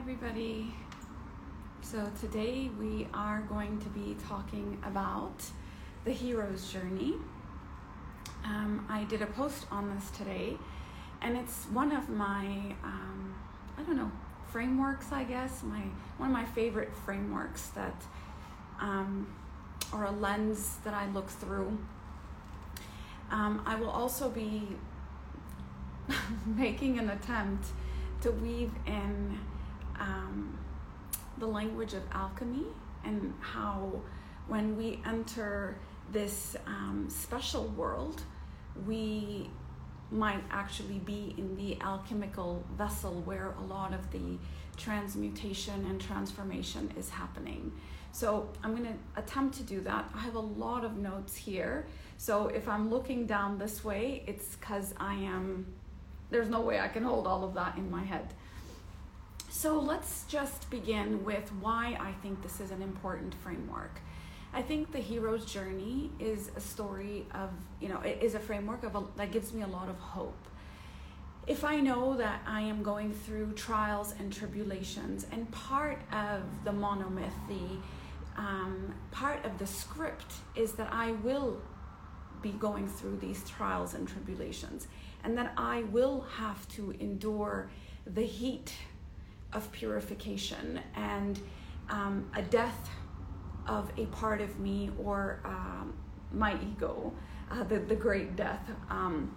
everybody. So, today we are going to be talking about the hero's journey. Um, I did a post on this today, and it's one of my, um, I don't know, frameworks, I guess, my one of my favorite frameworks that, um, or a lens that I look through. Um, I will also be making an attempt to weave in um, the language of alchemy and how when we enter this um, special world, we might actually be in the alchemical vessel where a lot of the transmutation and transformation is happening. So I'm going to attempt to do that. I have a lot of notes here. So if I'm looking down this way, it's because I am, there's no way I can hold all of that in my head. So let's just begin with why I think this is an important framework. I think the hero's journey is a story of, you know, it is a framework of a, that gives me a lot of hope. If I know that I am going through trials and tribulations, and part of the monomyth, the um, part of the script is that I will be going through these trials and tribulations, and that I will have to endure the heat of purification and um, a death of a part of me or um, my ego, uh, the, the great death, um,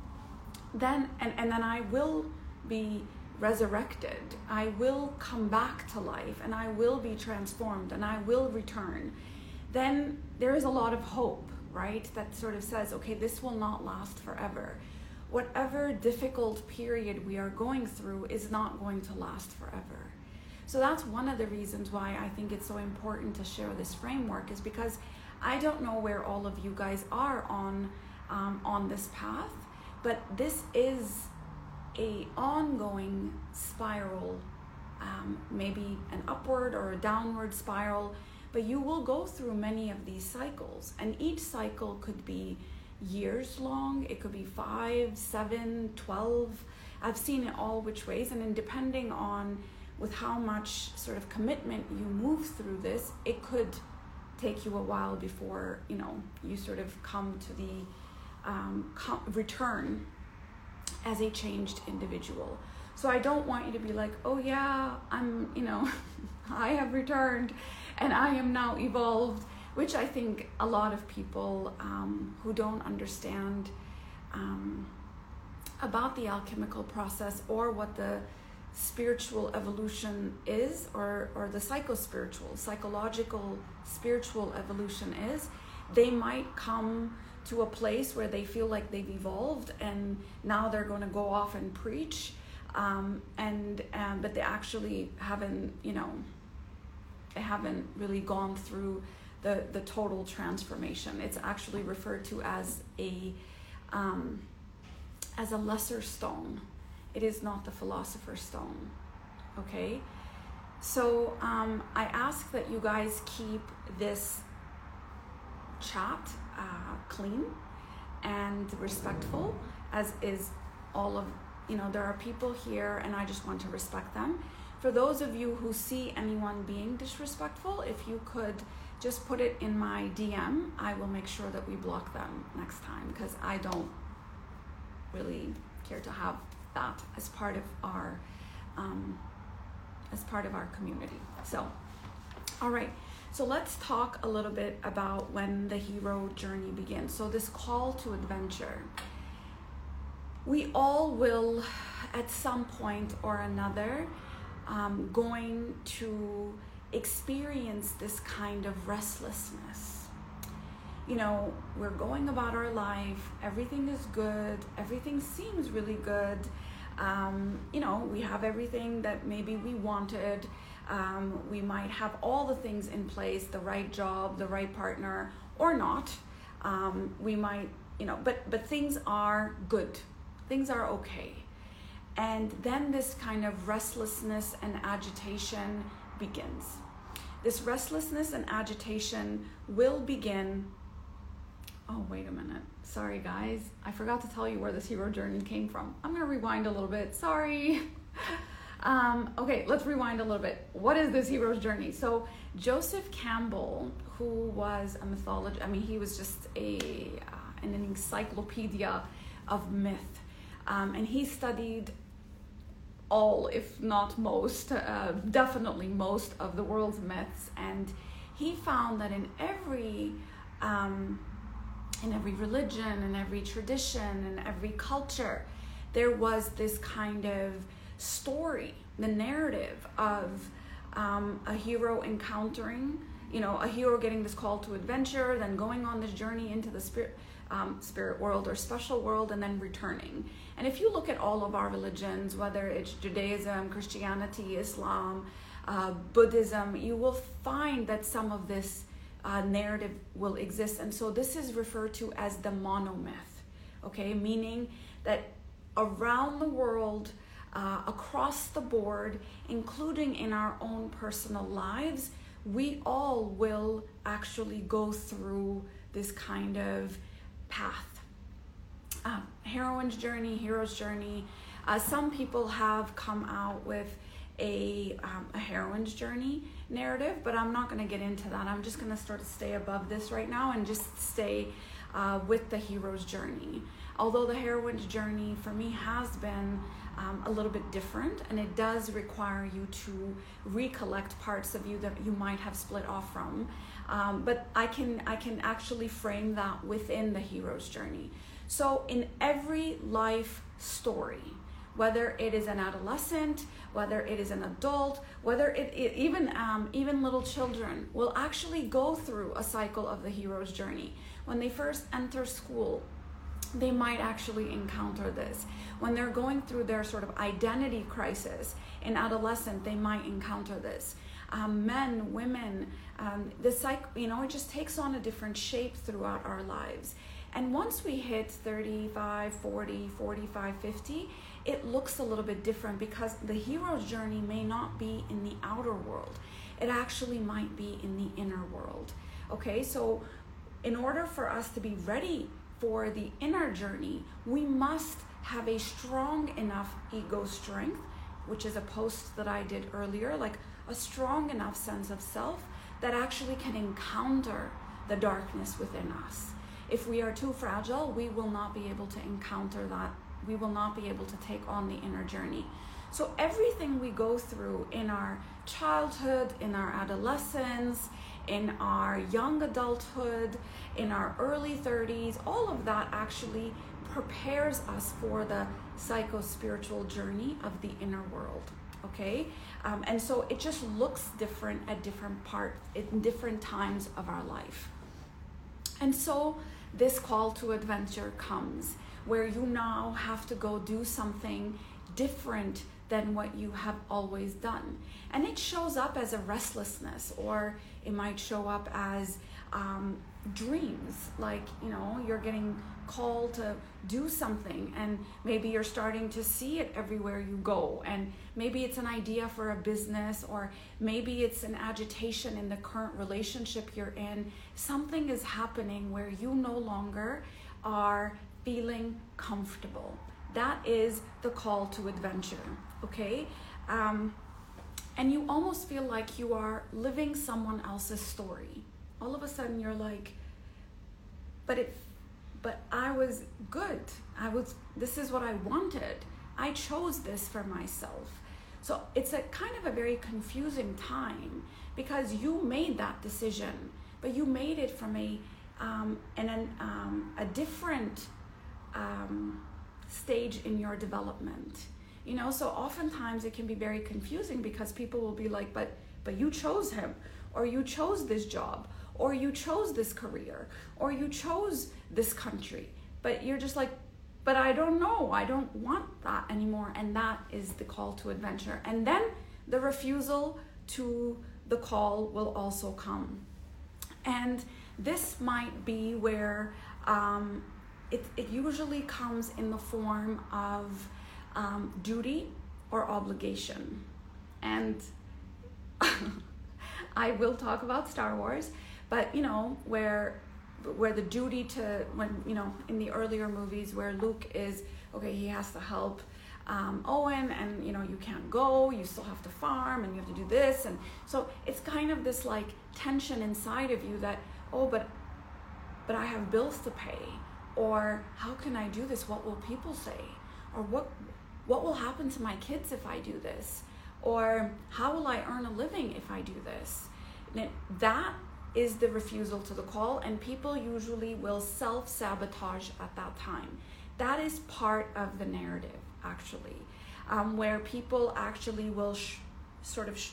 then and, and then I will be resurrected. I will come back to life and I will be transformed and I will return. Then there is a lot of hope, right? That sort of says, okay, this will not last forever. Whatever difficult period we are going through is not going to last forever. So that's one of the reasons why I think it's so important to share this framework is because I don't know where all of you guys are on um, on this path, but this is a ongoing spiral, um, maybe an upward or a downward spiral, but you will go through many of these cycles, and each cycle could be years long. It could be five, seven, twelve. I've seen it all which ways, and then depending on with how much sort of commitment you move through this, it could take you a while before you know you sort of come to the um, com- return as a changed individual. So I don't want you to be like, oh yeah, I'm you know, I have returned, and I am now evolved, which I think a lot of people um, who don't understand um, about the alchemical process or what the spiritual evolution is or or the psychospiritual psychological spiritual evolution is they might come to a place where they feel like they've evolved and now they're going to go off and preach um, and um, but they actually haven't you know they haven't really gone through the the total transformation it's actually referred to as a um, as a lesser stone it is not the philosopher's stone. Okay? So um, I ask that you guys keep this chat uh, clean and respectful, as is all of, you know, there are people here and I just want to respect them. For those of you who see anyone being disrespectful, if you could just put it in my DM, I will make sure that we block them next time because I don't really care to have that as part of our um, as part of our community. So, all right. So let's talk a little bit about when the hero journey begins. So this call to adventure. We all will, at some point or another, um, going to experience this kind of restlessness you know, we're going about our life, everything is good, everything seems really good. Um, you know, we have everything that maybe we wanted. Um, we might have all the things in place the right job, the right partner, or not. Um, we might, you know, but, but things are good, things are okay. And then this kind of restlessness and agitation begins. This restlessness and agitation will begin Oh, wait a minute. Sorry, guys. I forgot to tell you where this hero journey came from. I'm going to rewind a little bit. Sorry. Um, okay, let's rewind a little bit. What is this hero's journey? So Joseph Campbell, who was a mythologist, I mean, he was just a uh, an encyclopedia of myth, um, and he studied all, if not most, uh, definitely most of the world's myths, and he found that in every um, in every religion, in every tradition, in every culture, there was this kind of story, the narrative of um, a hero encountering, you know, a hero getting this call to adventure, then going on this journey into the spirit. Um, spirit world or special world and then returning. And if you look at all of our religions, whether it's Judaism, Christianity, Islam, uh, Buddhism, you will find that some of this uh, narrative will exist. And so this is referred to as the monomyth, okay, meaning that around the world, uh, across the board, including in our own personal lives, we all will actually go through this kind of path. Uh, heroine's journey, hero's journey. Uh, some people have come out with a, um, a heroine's journey narrative, but I'm not going to get into that. I'm just going to sort of stay above this right now and just stay uh, with the hero's journey. Although the heroine's journey for me has been um, a little bit different, and it does require you to recollect parts of you that you might have split off from. Um, but I can I can actually frame that within the hero's journey. So in every life story, whether it is an adolescent, whether it is an adult, whether it, it even um, even little children will actually go through a cycle of the hero's journey. When they first enter school, they might actually encounter this. When they're going through their sort of identity crisis in adolescent, they might encounter this. Um, men, women, um, the cycle, you know, it just takes on a different shape throughout our lives. And once we hit 35, 40, 45, 50, it looks a little bit different because the hero's journey may not be in the outer world. It actually might be in the inner world. Okay, so in order for us to be ready for the inner journey, we must have a strong enough ego strength, which is a post that I did earlier, like a strong enough sense of self that actually can encounter the darkness within us. If we are too fragile, we will not be able to encounter that we will not be able to take on the inner journey. So, everything we go through in our childhood, in our adolescence, in our young adulthood, in our early 30s, all of that actually prepares us for the psycho spiritual journey of the inner world. Okay? Um, and so it just looks different at different parts, in different times of our life. And so this call to adventure comes where you now have to go do something different than what you have always done. And it shows up as a restlessness, or it might show up as um, dreams, like, you know, you're getting called to do something, and maybe you're starting to see it everywhere you go. And maybe it's an idea for a business, or maybe it's an agitation in the current relationship you're in. Something is happening where you no longer are feeling comfortable. That is the call to adventure, okay? Um, and you almost feel like you are living someone else's story. All of a sudden, you're like, but it, but I was good. I was. This is what I wanted. I chose this for myself. So it's a kind of a very confusing time because you made that decision, but you made it from a um, and an, um, a different um, stage in your development you know so oftentimes it can be very confusing because people will be like but but you chose him or you chose this job or you chose this career or you chose this country. But you're just like but i don't know. I don't want that anymore. And that is the call to adventure. And then the refusal to the call will also come. And this might be where um, it, it usually comes in the form of um, duty or obligation. And I will talk about Star Wars, but you know, where where the duty to when you know in the earlier movies where Luke is okay, he has to help um, Owen, and you know you can't go. You still have to farm, and you have to do this, and so it's kind of this like tension inside of you that oh, but but I have bills to pay, or how can I do this? What will people say? Or what what will happen to my kids if I do this? Or how will I earn a living if I do this? And that is the refusal to the call, and people usually will self sabotage at that time. That is part of the narrative, actually, um, where people actually will sh- sort of, sh-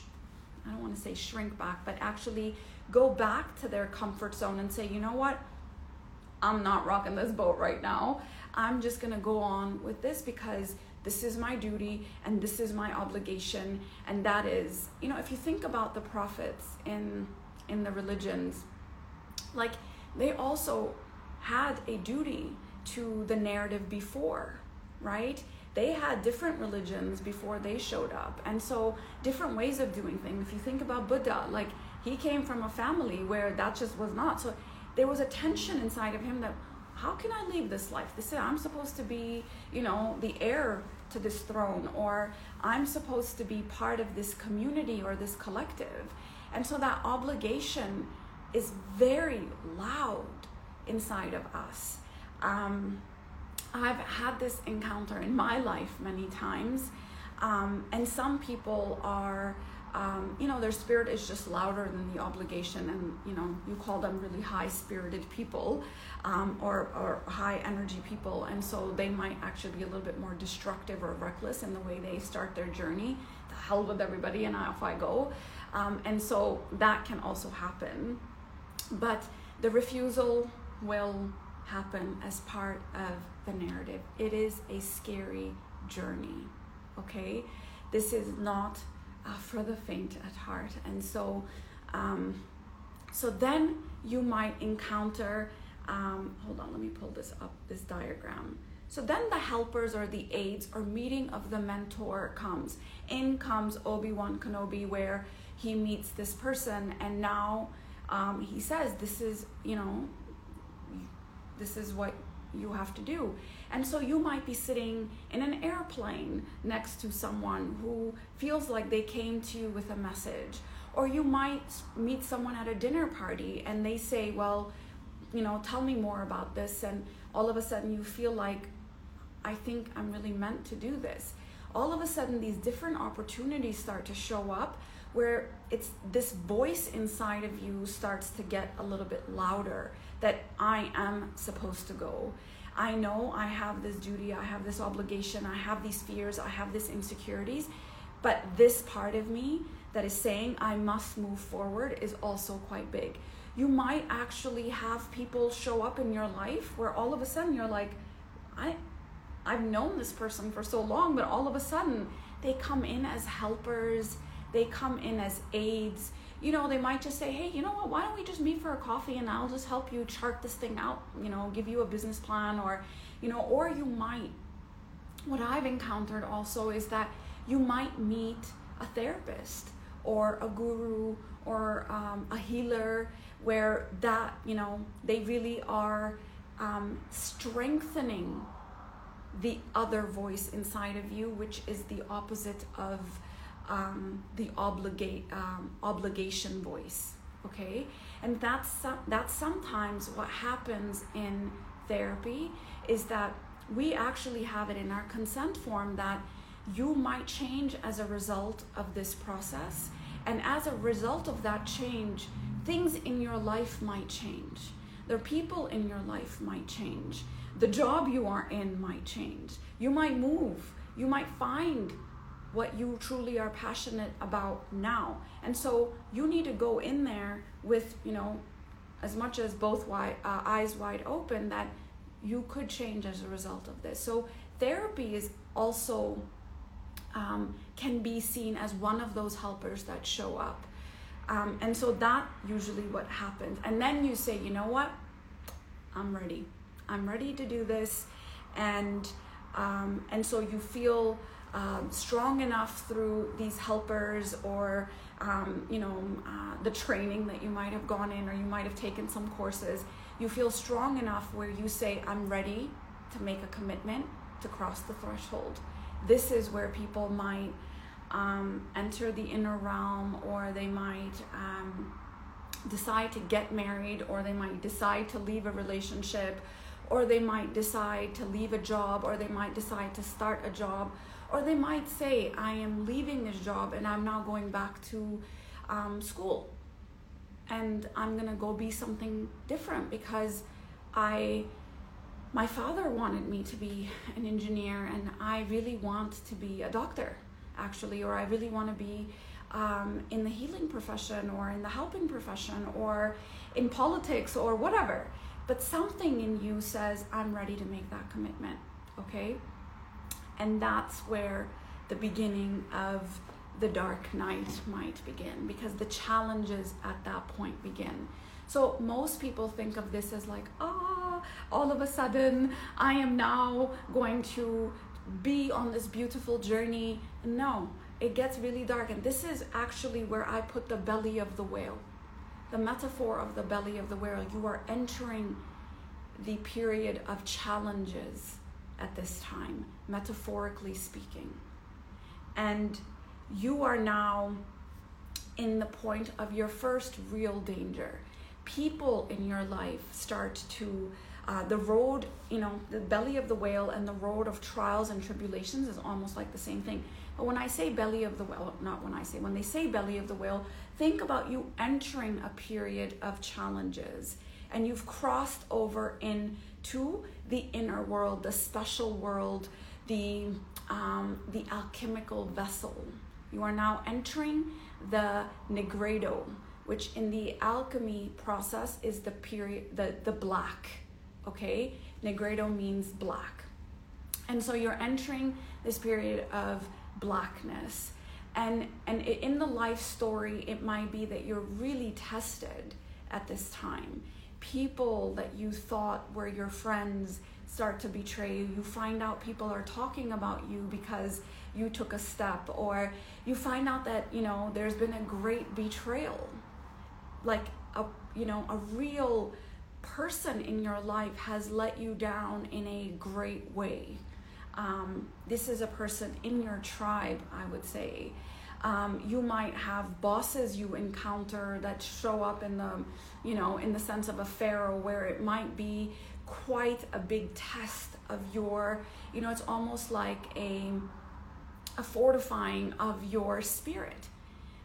I don't want to say shrink back, but actually go back to their comfort zone and say, you know what? I'm not rocking this boat right now. I'm just going to go on with this because this is my duty and this is my obligation and that is you know if you think about the prophets in in the religions like they also had a duty to the narrative before right they had different religions before they showed up and so different ways of doing things if you think about buddha like he came from a family where that just was not so there was a tension inside of him that how can I leave this life? This is, I'm supposed to be, you know, the heir to this throne, or I'm supposed to be part of this community or this collective. And so that obligation is very loud inside of us. Um, I've had this encounter in my life many times, um, and some people are um, you know, their spirit is just louder than the obligation, and you know, you call them really high spirited people um, or, or high energy people, and so they might actually be a little bit more destructive or reckless in the way they start their journey. The hell with everybody, and off I go. Um, and so that can also happen. But the refusal will happen as part of the narrative. It is a scary journey, okay? This is not uh, for the faint at heart. And so, um, so then you might encounter. Um, hold on, let me pull this up. This diagram. So then the helpers or the aides or meeting of the mentor comes. In comes Obi Wan Kenobi, where he meets this person, and now um, he says, "This is, you know, this is what you have to do. And so you might be sitting in an airplane next to someone who feels like they came to you with a message. Or you might meet someone at a dinner party and they say, Well, you know, tell me more about this. And all of a sudden you feel like, I think I'm really meant to do this. All of a sudden, these different opportunities start to show up where it's this voice inside of you starts to get a little bit louder that I am supposed to go. I know I have this duty, I have this obligation, I have these fears, I have these insecurities, but this part of me that is saying I must move forward is also quite big. You might actually have people show up in your life where all of a sudden you're like, I I've known this person for so long, but all of a sudden they come in as helpers, they come in as aides, you know, they might just say, hey, you know what, why don't we just meet for a coffee and I'll just help you chart this thing out, you know, give you a business plan or, you know, or you might, what I've encountered also is that you might meet a therapist or a guru or um, a healer where that, you know, they really are um, strengthening the other voice inside of you, which is the opposite of um, the obligate um, obligation voice okay? And that's that's sometimes what happens in therapy is that we actually have it in our consent form that you might change as a result of this process. And as a result of that change things in your life might change. The people in your life might change. The job you are in might change. You might move. You might find what you truly are passionate about now. And so you need to go in there with, you know, as much as both wide, uh, eyes wide open that you could change as a result of this. So therapy is also um, can be seen as one of those helpers that show up. Um, and so that usually what happens. And then you say, you know what? I'm ready. I'm ready to do this. And um, and so you feel um, strong enough through these helpers or um, you know uh, the training that you might have gone in or you might have taken some courses you feel strong enough where you say i'm ready to make a commitment to cross the threshold. This is where people might um, enter the inner realm or they might um, decide to get married or they might decide to leave a relationship or they might decide to leave a job or they might decide to start a job or they might say i am leaving this job and i'm now going back to um, school. And i'm to go be something different because i my father wanted me to be an engineer and i really want to be a doctor actually. Or i really want to be um, in the healing profession or in the helping profession or in politics or whatever. But something in you says i'm ready to make that commitment okay and that's where the beginning of the dark night might begin because the challenges at that point begin. So most people think of this as like ah all of a sudden i am now going to be on this beautiful journey. No it gets really dark. And this is actually where i put the belly of the whale. The metaphor of the belly of the whale you are entering the period of challenges at this time, metaphorically speaking. And you are now in the point of your first real danger. People in your life start to, uh, the road, you know, the belly of the whale and the road of trials and tribulations is almost like the same thing. But when I say belly of the whale, not when I say, when they say belly of the whale, think about you entering a period of challenges and you've crossed over into the inner world, the special world, the um, the alchemical vessel. You are now entering the nigredo, which in the alchemy process is the period the the black. Okay, nigredo means black, and so you're entering this period of blackness. And, and in the life story, it might be that you're really tested at this time people that you thought were your friends start to betray you. You find out people are talking about you because you took a step, or you find out that, you know, there's been a great betrayal. Like a, you know, a real person in your life has let you down in a great way. Um, this is a person in your tribe, I would say. Um, you might have bosses you encounter that show up in the you know, in the sense of a pharaoh, where it might be quite a big test of your, you know, it's almost like a, a fortifying of your spirit.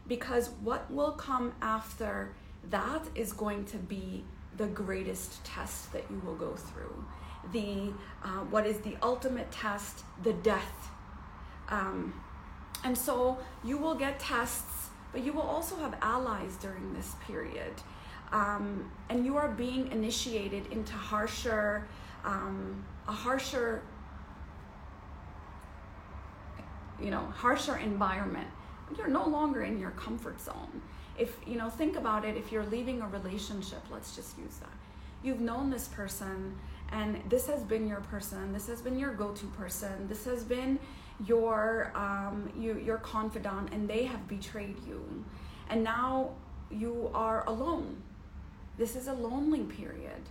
Because what will come after that is going to be the greatest test that you will go through. The uh, what is the ultimate test? The death. Um, and so you will get tests, but you will also have allies during this period um, and you are being initiated into harsher, um, a harsher, you know, harsher environment. You're no longer in your comfort zone. If you know, think about it. If you're leaving a relationship, let's just use that. You've known this person, and this has been your person. This has been your go-to person. This has been your um, you, your confidant, and they have betrayed you, and now you are alone this is a lonely period.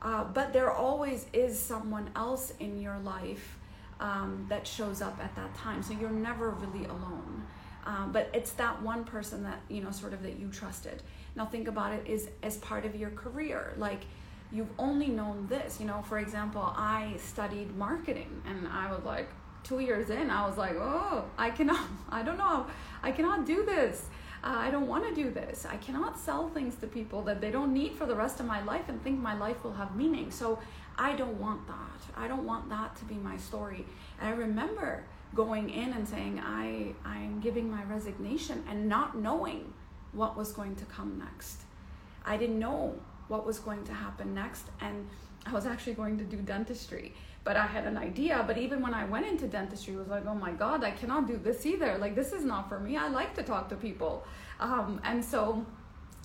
Uh, but there always is someone else in your life um, that shows up at that time. So you're never really alone. Um, but it's that one person that, you know, sort of that you trusted. Now think about it is as part of your career. Like you've only known this, you know, for example, I studied marketing and I was like, two years in, I was like, oh, I cannot, I don't know, I cannot do this uh, I don't want to do this. I cannot sell things to people that they don't need for the rest of my life and think my life will have meaning. So I don't want that. I don't want that to be my story. And I remember going in and saying, I, I'm giving my resignation and not knowing what was going to come next. I didn't know what was going to happen next. And I was actually going to do dentistry but I had an idea. But even when I went into dentistry, it was like, oh my God, I cannot do this either. Like, this is not for me. I like to talk to people. Um, and so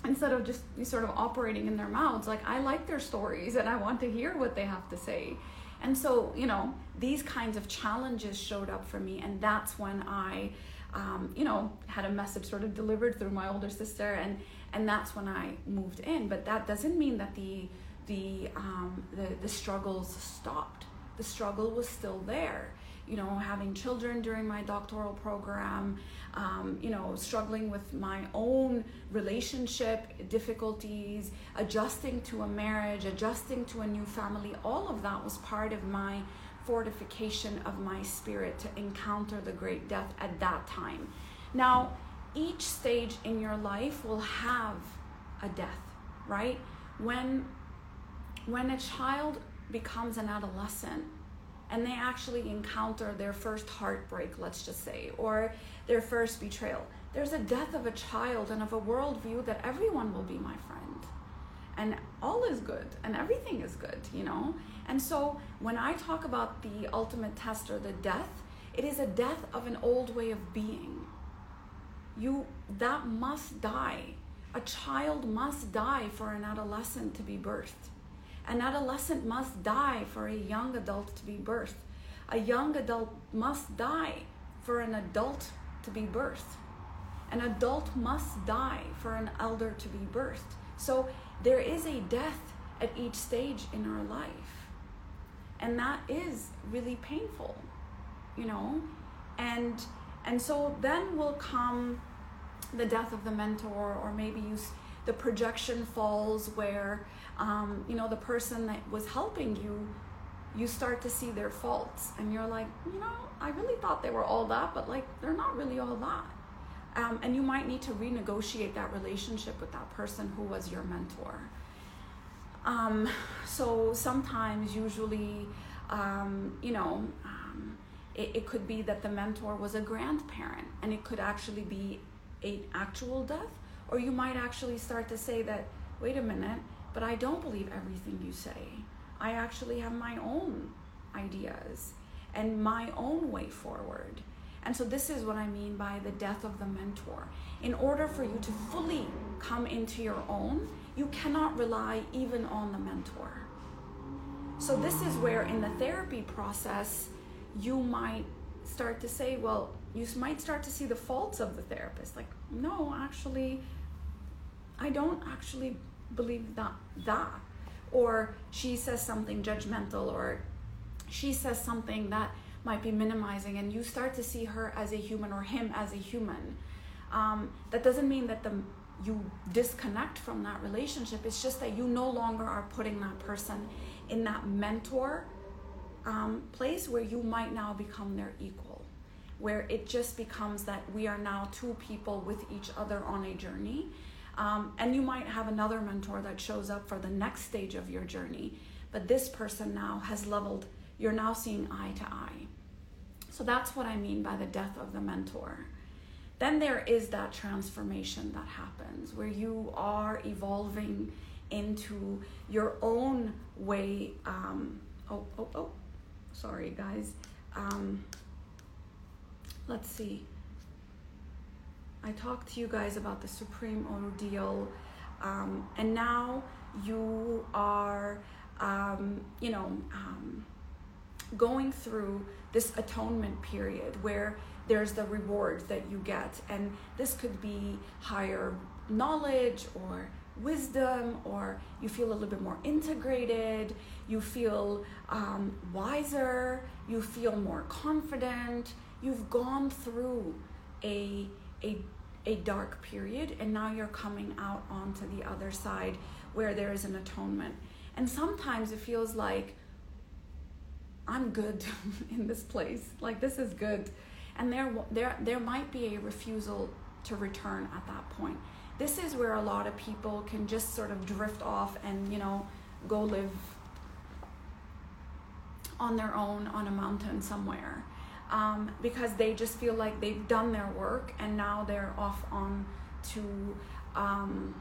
instead of just sort of operating in their mouths, like, I like their stories and I want to hear what they have to say. And so, you know, these kinds of challenges showed up for me. And that's when I, um, you know, had a message sort of delivered through my older sister. And, and that's when I moved in. But that doesn't mean that the, the, um, the, the struggles stopped the struggle was still there. you know, having children during my doctoral program, um, you know, struggling with my own relationship difficulties, adjusting to a marriage, adjusting to a new family, all of that was part of my fortification of my spirit to encounter the great death at that time. Now, each stage in your life will have a death, right? When when a child becomes an adolescent and they actually encounter their first heartbreak, let's just say, or their first betrayal, there's a death of a child and of a worldview that everyone will be my friend. And all is good and everything is good, you know? And so when I talk about the ultimate test or the death, it is a death of an old way of being. You that must die. A child must die for an adolescent to be birthed. An adolescent must die for a young adult to be birthed. A young adult must die for an adult to be birthed. An adult must die for an elder to be birthed. So there is a death at each stage in our life. And that is really painful, you know? And and so then will come the death of the mentor or maybe you the projection falls where um, you know the person that was helping you you start to see their faults. And you're like you know i really thought they were all that but like they're not really all that. Um, and you might need to renegotiate that relationship with that person who was your mentor. Um, so sometimes usually um, you know um, it, it could be that the mentor was a grandparent and it could actually be an actual death or you might actually start to say that wait a minute but I don't believe everything you say. I actually have my own ideas and my own way forward. And so, this is what I mean by the death of the mentor. In order for you to fully come into your own, you cannot rely even on the mentor. So, this is where in the therapy process, you might start to say, well, you might start to see the faults of the therapist. Like, no, actually, I don't actually believe that that. Or she says something judgmental or she says something that might be minimizing and you start to see her as a human or him as a human. Um, that doesn't mean that the you disconnect from that relationship. It's just that you no longer are putting that person in that mentor um, place where you might now become their equal. Where it just becomes that we are now two people with each other on a journey um, and you might have another mentor that shows up for the next stage of your journey, but this person now has leveled, you're now seeing eye to eye. So that's what I mean by the death of the mentor. Then there is that transformation that happens where you are evolving into your own way. Um, oh, oh, oh, sorry, guys. Um, let's see. I talked to you guys about the supreme ordeal, um, and now you are, um, you know, um, going through this atonement period where there's the rewards that you get, and this could be higher knowledge or wisdom, or you feel a little bit more integrated, you feel um, wiser, you feel more confident. You've gone through a a a dark period and now you're coming out onto the other side where there is an atonement. And sometimes it feels like I'm good in this place. Like this is good. And there there there might be a refusal to return at that point. This is where a lot of people can just sort of drift off and, you know, go live on their own on a mountain somewhere um, because they just feel like they've done their work and now they're off on to um,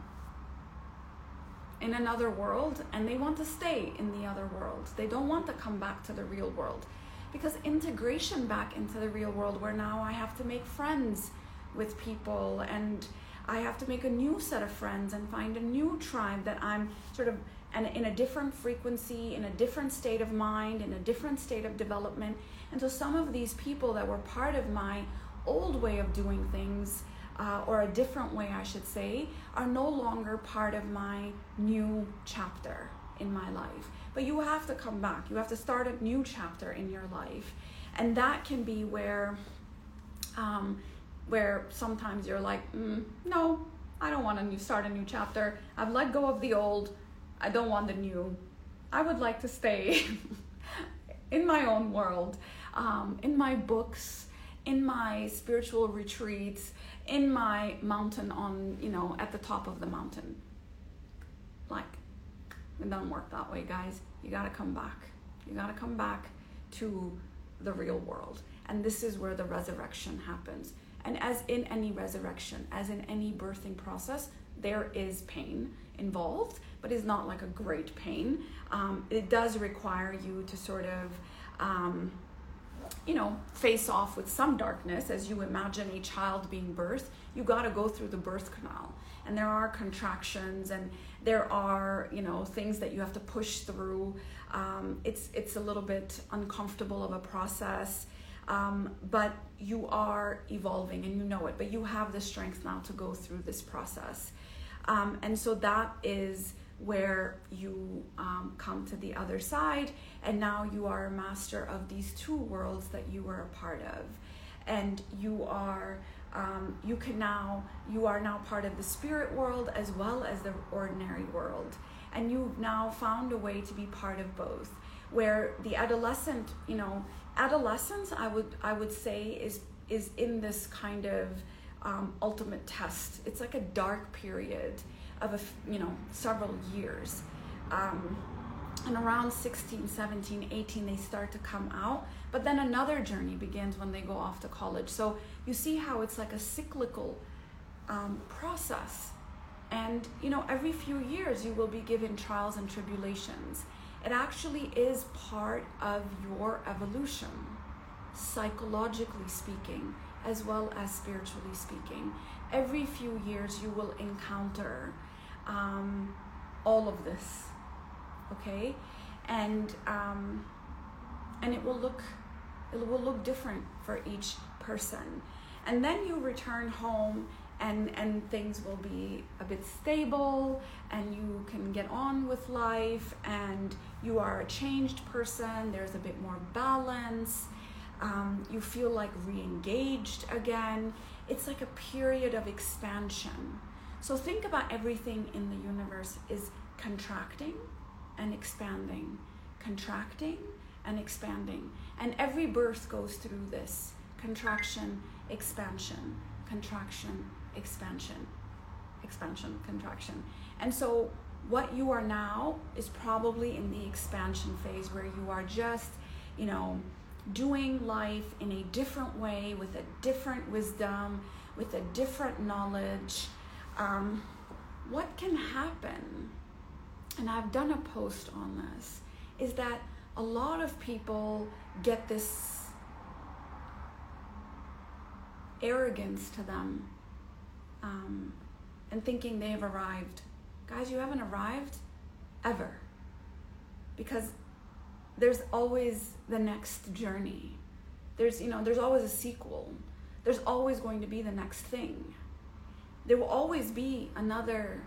in another world and they want to stay in the other world. They don't want to come back to the real world because integration back into the real world where now I have to make friends with people and I have to make a new set of friends and find a new tribe that I'm sort of and in a different frequency, in a different state of mind, in a different state of development. And so some of these people that were part of my old way of doing things, uh, or a different way, I should say, are no longer part of my new chapter in my life. But you have to come back. You have to start a new chapter in your life. and that can be where um, where sometimes you're like mm, no i don't want to start a new chapter i've let go of the old i don't want the new i would like to stay in my own world um, in my books in my spiritual retreats in my mountain on you know at the top of the mountain. Like it doesn't work that way guys. You got to come back. You got to come back to the real world. And this is where the resurrection happens. And as in any resurrection as in any birthing process there is pain involved but it's not like a great pain. Um, it does require you to sort of um, you know, face off with some darkness as you imagine a child being birthed, you got to go through the birth canal. And there are contractions and there are, you know, things that you have to push through. Um, it's, it's a little bit uncomfortable of a process, um, but you are evolving and you know it, but you have the strength now to go through this process. Um, and so that is where you um, come to the other side and now you are a master of these two worlds that you were a part of. And you are um, you can now you are now part of the spirit world as well as the ordinary world. And you've now found a way to be part of both where the adolescent you know adolescence i would i would say is is in this kind of um, ultimate test. It's like a dark period of a you know several years. Um, and around 16 17 18 they start to come out but then another journey begins when they go off to college. So you see how it's like a cyclical um, process. And you know every few years you will be given trials and tribulations. It actually is part of your evolution psychologically speaking as well as spiritually speaking every few years you will encounter um, all of this okay? And um, and it will look it will look different for each person. And then you return home and and things will be a bit stable and you can get on with life and you are a changed person there's a bit more balance. Um, you feel like re-engaged again it's like a period of expansion so think about everything in the universe is contracting and expanding, contracting and expanding. And every birth goes through this contraction, expansion, contraction, expansion, expansion, contraction. And so what you are now is probably in the expansion phase where you are just, you know, doing life in a different way with a different wisdom, with a different knowledge um, what can happen, and I've done a post on this, is that a lot of people get this arrogance to them um, and thinking they have arrived. Guys, you haven't arrived ever because there's always the next journey. There's, you know, there's always a sequel. There's always going to be the next thing there will always be another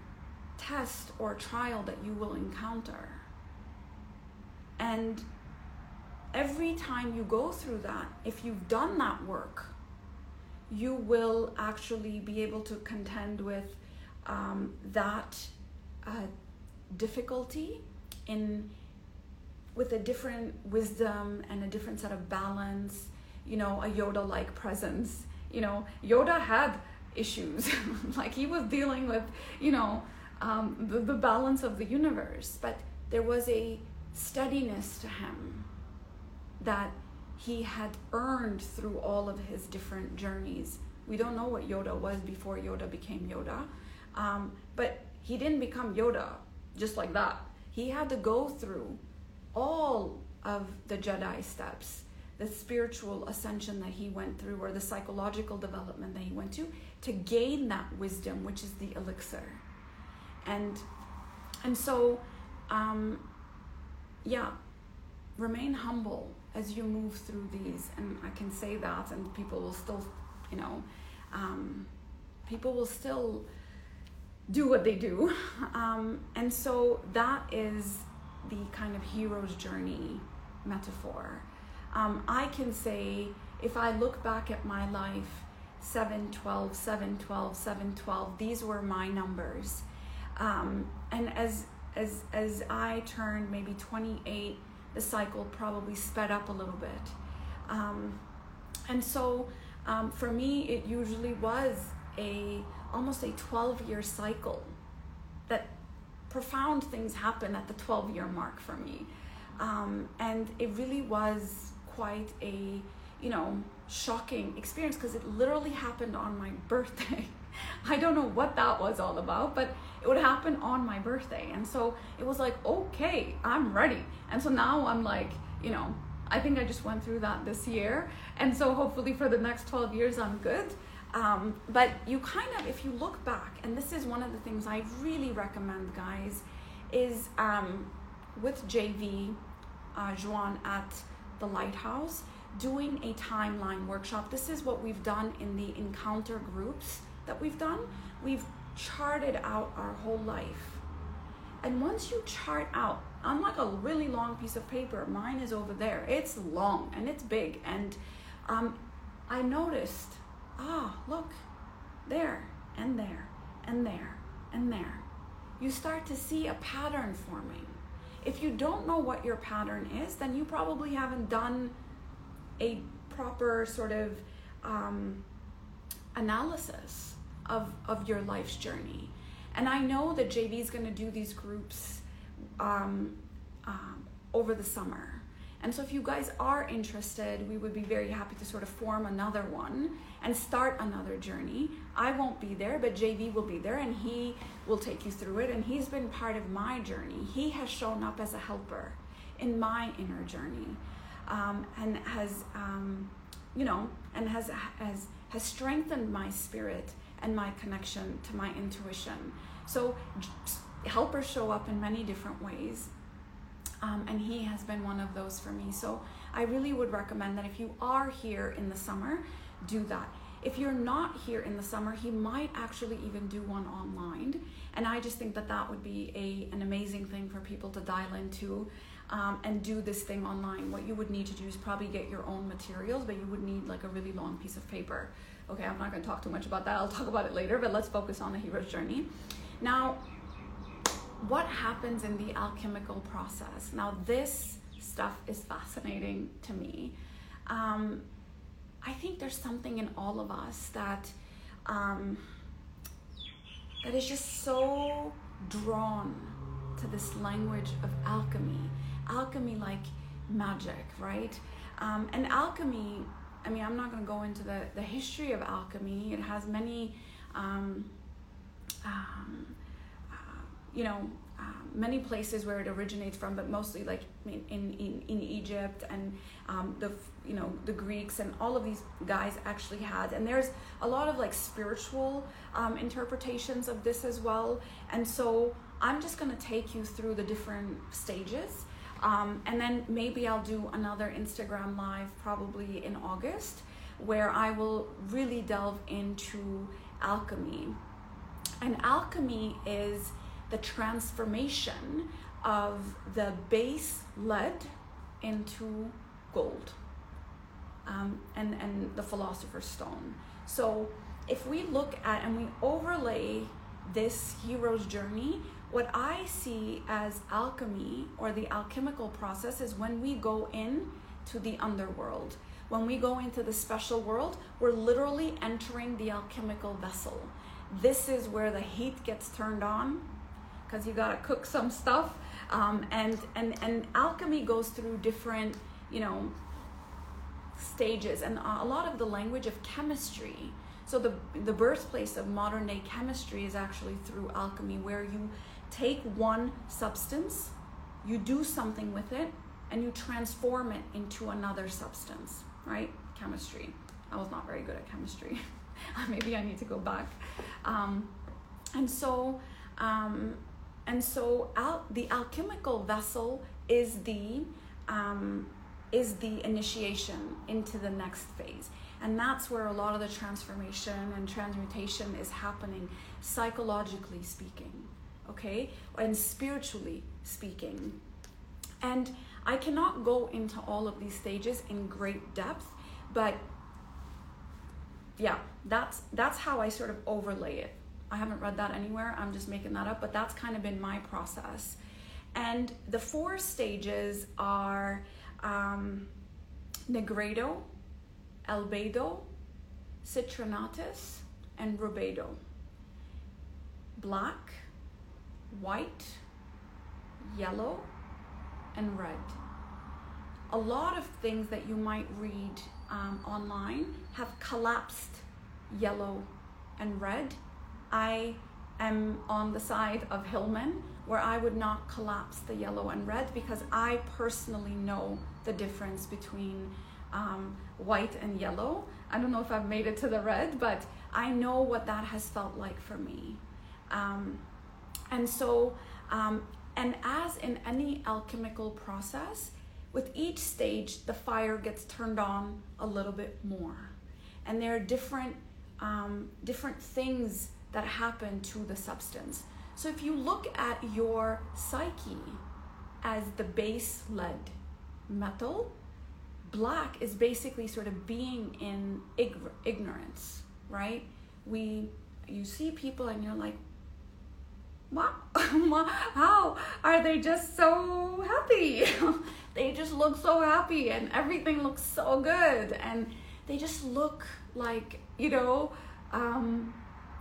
test or trial that you will encounter. And every time you go through that, if you've done that work, you will actually be able to contend with um, that uh, difficulty in with a different wisdom and a different set of balance you know a yoda like presence you know yoda had issues. like he was dealing with, you know, um, the, the balance of the universe. But there was a steadiness to him that he had earned through all of his different journeys. We don't know what Yoda was before Yoda became Yoda, um, but he didn't become Yoda just like that. He had to go through all of the Jedi steps, the spiritual ascension that he went through, or the psychological development that he went to to gain that wisdom, which is the elixir. And and so um, yeah, remain humble as you move through these. And I can say that, and people will still, you know, um, people will still do what they do. Um, and so that is the kind of hero's journey metaphor. um, I can say, if I look back at my life, 7 12, 7 12, 7 12, these were my numbers. Um, and as, as, as I turned maybe 28, the cycle probably sped up a little bit. Um, and so um, for me, it usually was a almost a 12 year cycle that profound things happen at the 12 year mark for me. Um, and it really was quite a, you know, shocking experience because it literally happened on my birthday. I don't know what that was all about, but it would happen on my birthday. And so it was like, okay, I'm ready. And so now I'm like, you know, I think I just went through that this year. And so hopefully for the next 12 years, I'm good. Um, but you kind of, if you look back, and this is one of the things I really recommend, guys, is um, with JV, uh, Juan at the Lighthouse, doing a timeline workshop. This is what we've done in the encounter groups that we've done. We've charted out our whole life. And once you chart out, unlike a really long piece of paper, mine is over there. It's long and it's big. And um, I noticed ah, look, there and there and there and there. You start to see a pattern forming. If you don't know what your pattern is, then you probably haven't done a proper sort of um, analysis of, of your life's journey. And I know that JV is going to do these groups um, um, over the summer. And so, if you guys are interested, we would be very happy to sort of form another one and start another journey. I won't be there, but JV will be there and he will take you through it. And he's been part of my journey. He has shown up as a helper in my inner journey um, and has, um, you know, and has, has, has strengthened my spirit and my connection to my intuition. So, helpers show up in many different ways um, and he has been one of those for me. So I really would recommend that if you are here in the summer, do that. If you're not here in the summer, he might actually even do one online. And I just think that that would be a, an amazing thing for people to dial into um, and do this thing online. What you would need to do is probably get your own materials, but you would need like a really long piece of paper. Okay, I'm not going to talk too much about that. I'll talk about it later, but let's focus on the hero's journey. Now, what happens in the alchemical process. Now, this stuff is fascinating to me. Um, I think there's something in all of us that um, that is just so drawn to this language of alchemy, alchemy like magic, right? Um, and alchemy. I mean, I'm not going to go into the the history of alchemy. It has many. Um, um, you know, uh, many places where it originates from, but mostly like in in, in Egypt and um, the you know the Greeks and all of these guys actually had. And there's a lot of like spiritual um, interpretations of this as well. And so I'm just gonna take you through the different stages. Um, and then maybe I'll do another Instagram live probably in August where I will really delve into alchemy. And alchemy is the transformation of the base lead into gold um, and, and the philosopher's stone. So if we look at and we overlay this hero's journey, what I see as alchemy or the alchemical process is when we go in to the underworld. When we go into the special world, we're literally entering the alchemical vessel. This is where the heat gets turned on because you got to cook some stuff. Um, and, and, and alchemy goes through different, you know, stages and a lot of the language of chemistry. So the, the birthplace of modern day chemistry is actually through alchemy where you take one substance, you do something with it, and you transform it into another substance, right? Chemistry. I was not very good at chemistry. Maybe I need to go back. Um, and so um, and so al- the alchemical vessel is the um, is the initiation into the next phase. And that's where a lot of the transformation and transmutation is happening psychologically speaking okay? And spiritually speaking. And I cannot go into all of these stages in great depth, but yeah, that's that's how I sort of overlay it. I haven't read that anywhere. I'm just making that up, but that's kind of been my process. And the four stages are um, Nigredo, Albedo, Citrinitas, and Rubedo. Black, white, yellow, and red. A lot of things that you might read um, online have collapsed yellow and red. I am on the side of Hillman where I would not collapse the yellow and red because I personally know the difference between um, white and yellow. I don't know if I've made it to the red, but I know what that has felt like for me. Um, and so, um, and as in any alchemical process, with each stage, the fire gets turned on a little bit more. And there are different, um, different things that happen to the substance. So if you look at your psyche as the base lead metal, black is basically sort of being in ig- ignorance, right? We, you see people and you're like, wow, how are they just so happy? they just look so happy and everything looks so good and they just look like, you know, um,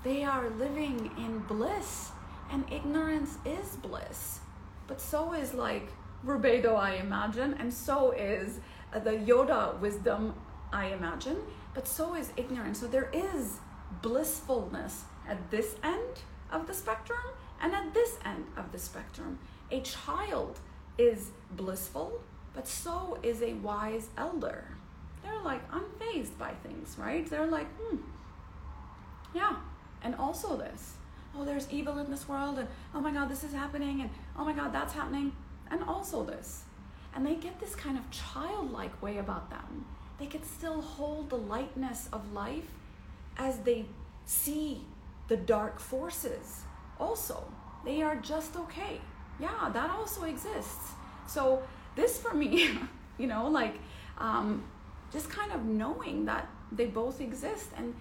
they are living in bliss and ignorance is bliss. But so is like Rubedo, I imagine, and so is the Yoda wisdom, I imagine, but so is ignorance. So there is blissfulness at this end of the spectrum and at this end of the spectrum. A child is blissful, but so is a wise elder. They're like unfazed by things, right? They're like, hmm, yeah. And also this oh, there's evil in this world, and oh my God, this is happening, and oh my God, that's happening, and also this. And they get this kind of childlike way about them. They can still hold the lightness of life as they see the dark forces also. They are just okay. Yeah, that also exists. So, this for me, you know, like um, just kind of knowing that they both exist and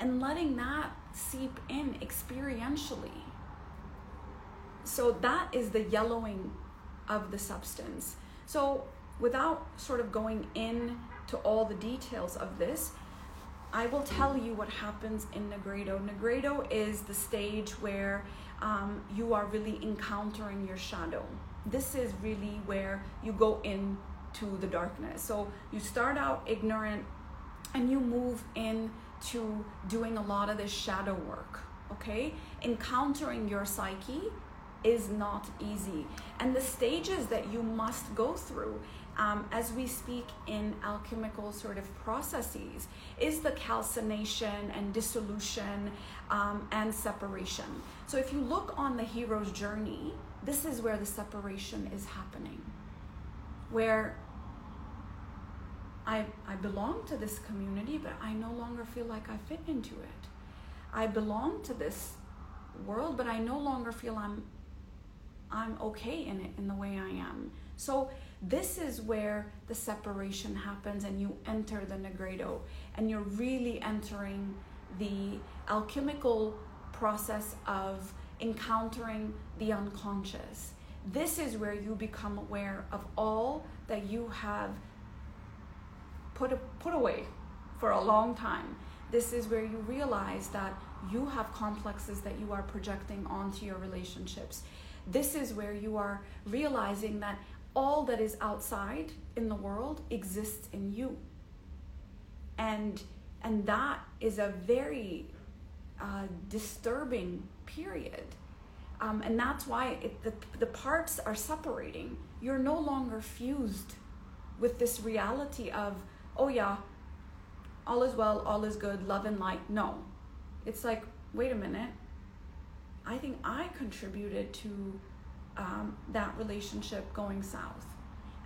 and letting that seep in experientially. So that is the yellowing of the substance. So without sort of going in to all the details of this, I will tell you what happens in Nigredo. Nigredo is the stage where um, you are really encountering your shadow. This is really where you go into the darkness. So you start out ignorant and you move in to doing a lot of this shadow work, okay? Encountering your psyche is not easy. And the stages that you must go through um, as we speak in alchemical sort of processes is the calcination and dissolution um, and separation. So if you look on the hero's journey, this is where the separation is happening, where I, I belong to this community, but I no longer feel like I fit into it. I belong to this world, but I no longer feel I'm I'm okay in it in the way I am. So this is where the separation happens and you enter the nigredo and you're really entering the alchemical process of encountering the unconscious. This is where you become aware of all that you have put, put away for a long time. This is where you realize that you have complexes that you are projecting onto your relationships. This is where you are realizing that all that is outside in the world exists in you. And and that is a very uh, disturbing period. Um, and that's why it, the, the parts are separating. You're no longer fused with this reality of oh yeah, all is well, all is good, love and light. No. It's like, wait a minute. I think I contributed to um, that relationship going south.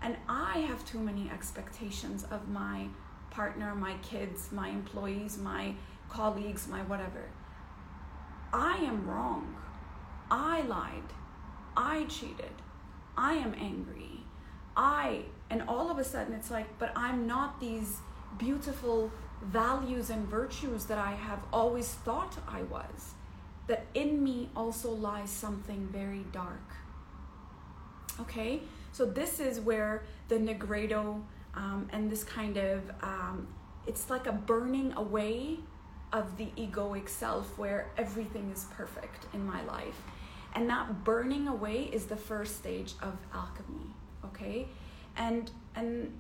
And I have too many expectations of my partner, my kids, my employees, my colleagues, my whatever. I am wrong. I lied. I cheated. I am angry. I, and all of a sudden it's like, but I'm not these beautiful values and virtues that I have always thought I was. That in me also lies something very dark. Okay, so this is where the Nigredo um, and this kind of um, it's like a burning away of the egoic self where everything is perfect in my life. And that burning away is the first stage of alchemy, okay? And and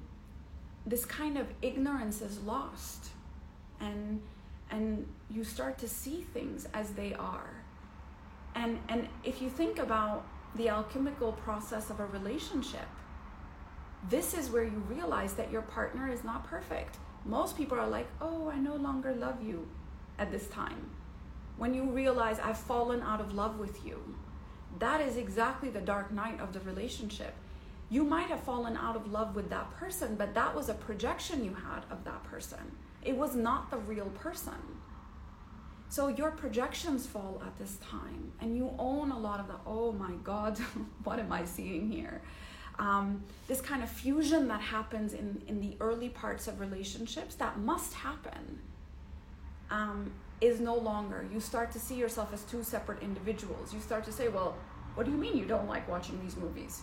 this kind of ignorance is lost. And and you start to see things as they are. And and if you think about the alchemical process of a relationship, this is where you realize that your partner is not perfect. Most people are like, "Oh, I no longer love you." at this time. When you realize I've fallen out of love with you, that is exactly the dark night of the relationship. You might have fallen out of love with that person, but that was a projection you had of that person. It was not the real person. So your projections fall at this time, and you own a lot of the, oh my God, what am I seeing here? Um, this kind of fusion that happens in, in the early parts of relationships that must happen um, is no longer. You start to see yourself as two separate individuals. You start to say, well, what do you mean you don't like watching these movies?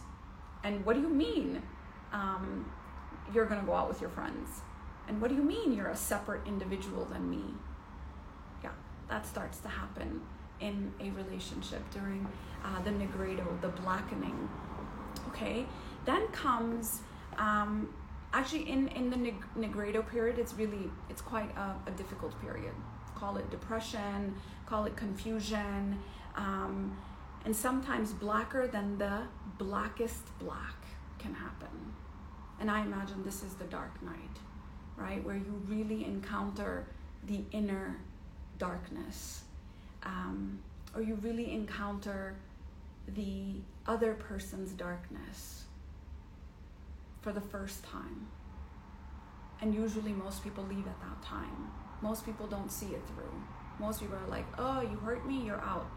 And what do you mean um, you're going to go out with your friends? And what do you mean you're a separate individual than me? Yeah, that starts to happen in a relationship during uh, the nigredo, the blackening. Okay, then comes um, actually in in the nigredo period it's really it's quite a, a, difficult period call it depression call it confusion um, and sometimes blacker than the blackest black can happen and i imagine this is the dark night right where you really encounter the inner darkness um, or you really encounter the other person's darkness for the first time. And usually, most people leave at that time. Most people don't see it through. Most people are like, oh, you hurt me, you're out.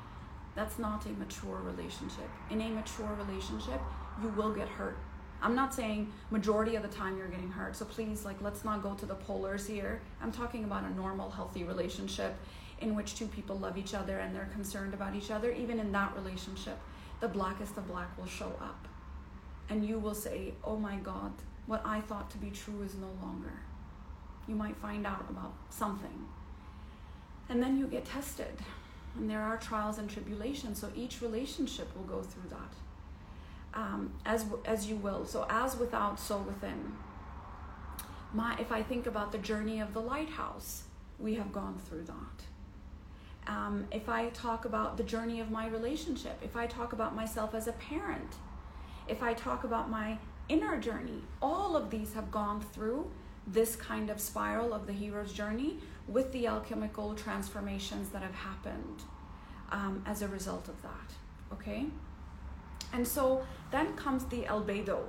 That's not a mature relationship. In a mature relationship, you will get hurt. I'm not saying majority of the time you're getting hurt. So please, like, let's not go to the polars here. I'm talking about a normal, healthy relationship in which two people love each other and they're concerned about each other. Even in that relationship, the blackest of black will show up and you will say, Oh my God, what I thought to be true is no longer. You might find out about something. And then you get tested. And there are trials and tribulations. So each relationship will go through that. Um, as, as you will. So, as without, so within. My, if I think about the journey of the lighthouse, we have gone through that. Um, if I talk about the journey of my relationship, if I talk about myself as a parent, if I talk about my inner journey, all of these have gone through this kind of spiral of the hero's journey with the alchemical transformations that have happened um, as a result of that. Okay? And so then comes the albedo.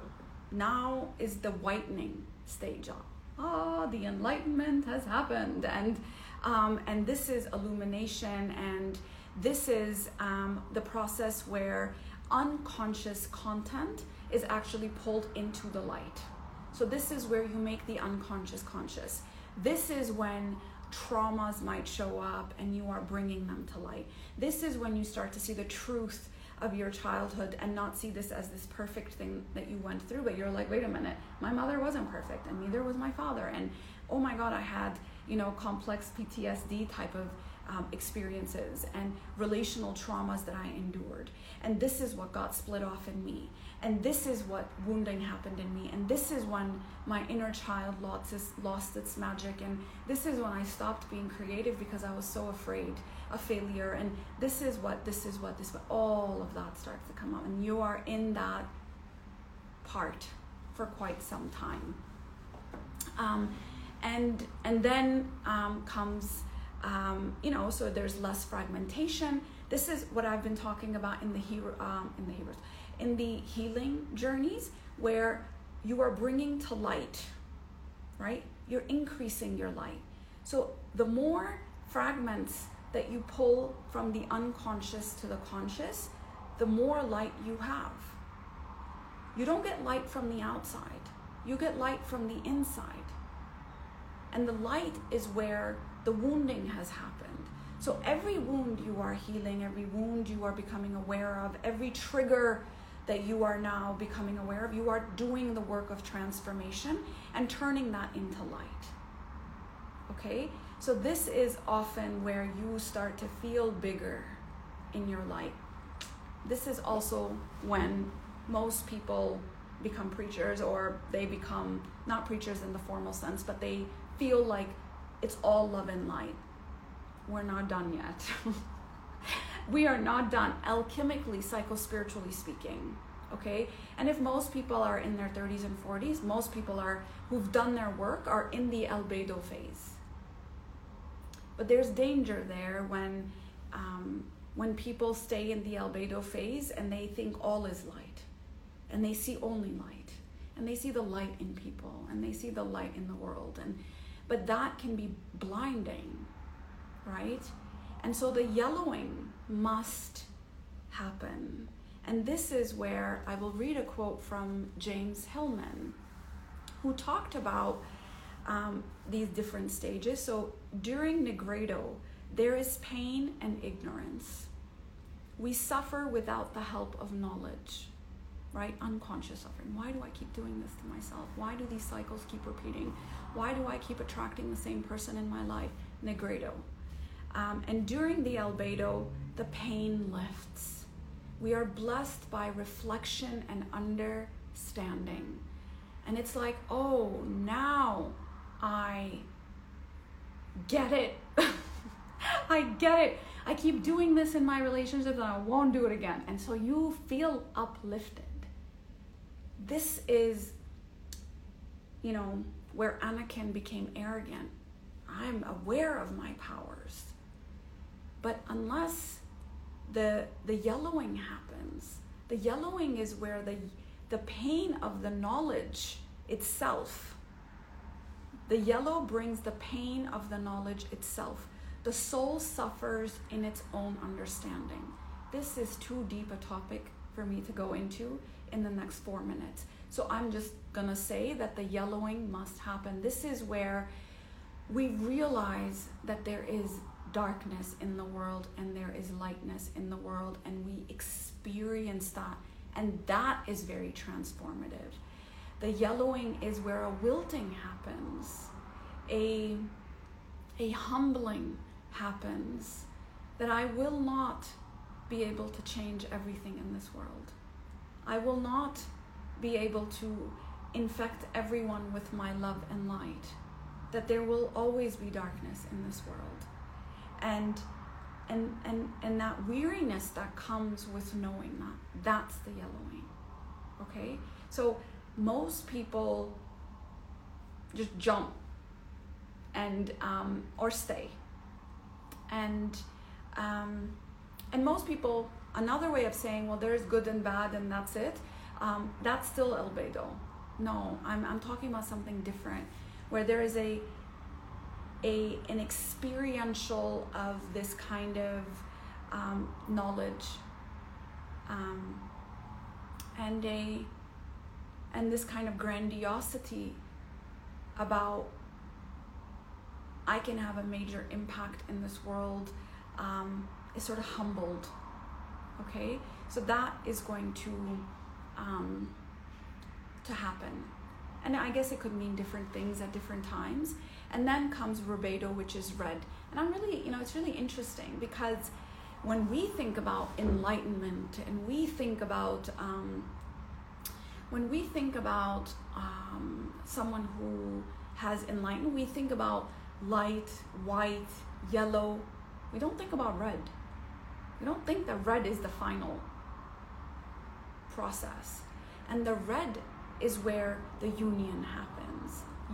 Now is the whitening stage. Ah, the enlightenment has happened. And, um, and this is illumination, and this is um, the process where unconscious content is actually pulled into the light. So, this is where you make the unconscious conscious. This is when traumas might show up and you are bringing them to light. This is when you start to see the truth of your childhood and not see this as this perfect thing that you went through, but you're like, wait a minute, my mother wasn't perfect and neither was my father. And oh my God, I had, you know, complex PTSD type of um, experiences and relational traumas that I endured. And this is what got split off in me. And this is what wounding happened in me. And this is when my inner child lost its, lost its magic. And this is when I stopped being creative because I was so afraid of failure. And this is what, this is what, this, what, all of that starts to come up. And you are in that part for quite some time. Um, and and then um, comes um, you know, so there's less fragmentation. This is what I've been talking about in the hero, um, in the heroes, in the healing journeys, where you are bringing to light, right? You're increasing your light. So the more fragments that you pull from the unconscious to the conscious, the more light you have. You don't get light from the outside, you get light from the inside. And the light is where the wounding has happened. So every wound you are healing, every wound you are becoming aware of, every trigger that you are now becoming aware of, you are doing the work of transformation and turning that into light. Okay? So this is often where you start to feel bigger in your light. This is also when most people become preachers or they become not preachers in the formal sense, but they feel like it's all love and light. We're not done yet. we are not done alchemically, psychospiritually speaking. Okay? And if most people are in their 30s and 40s, most people are who've done their work are in the albedo phase. But there's danger there when um, when people stay in the albedo phase and they think all is light and they see only light and they see the light in people and they see the light in the world and but that can be blinding right and so the yellowing must happen and this is where i will read a quote from james hillman who talked about um, these different stages so during Nigredo, there is pain and ignorance we suffer without the help of knowledge right? Unconscious suffering. Why do I keep doing this to myself? Why do these cycles keep repeating? Why do I keep attracting the same person in my life? Nigredo. Um, and during the albedo, the pain lifts. We are blessed by reflection and understanding. And it's like, oh, now I get it. I get it. I keep doing this in my relationships and I won't do it again. And so you feel uplifted this is, you know, where Anakin became arrogant. I'm aware of my powers. But unless the the yellowing happens, the yellowing is where the the pain of the knowledge itself. The yellow brings the pain of the knowledge itself. The soul suffers in its own understanding. This is too deep a topic for me to go into in the next four minutes. So I'm just gonna say that the yellowing must happen. This is where we realize that there is darkness in the world and there is lightness in the world, and we experience that, and that is very transformative. The yellowing is where a wilting happens, a, a humbling happens, that I will not be able to change everything in this world. I will not be able to infect everyone with my love and light. That there will always be darkness in this world. And and and and that weariness that comes with knowing that that's the yellowing. Okay? So most people just jump and um, or stay and um, and most people another way of saying, well, there's good and bad and that's it, um, that's still albedo. No, I'm, I'm talking about something different, where there is a, a an experiential of this kind of um, knowledge. Um, and a and this kind of grandiosity about I can have a major impact in this world um, is sort of humbled. Okay? So that is going to um, to happen. And i guess it could mean different things at different times and then comes rubedo which is red. And i'm really you know it's really interesting because when we think about enlightenment and we think about um, when we think about um, someone who has enlightened we think about light white yellow. We don't think about red. We don't think that red is the final process. And the red is where the union happens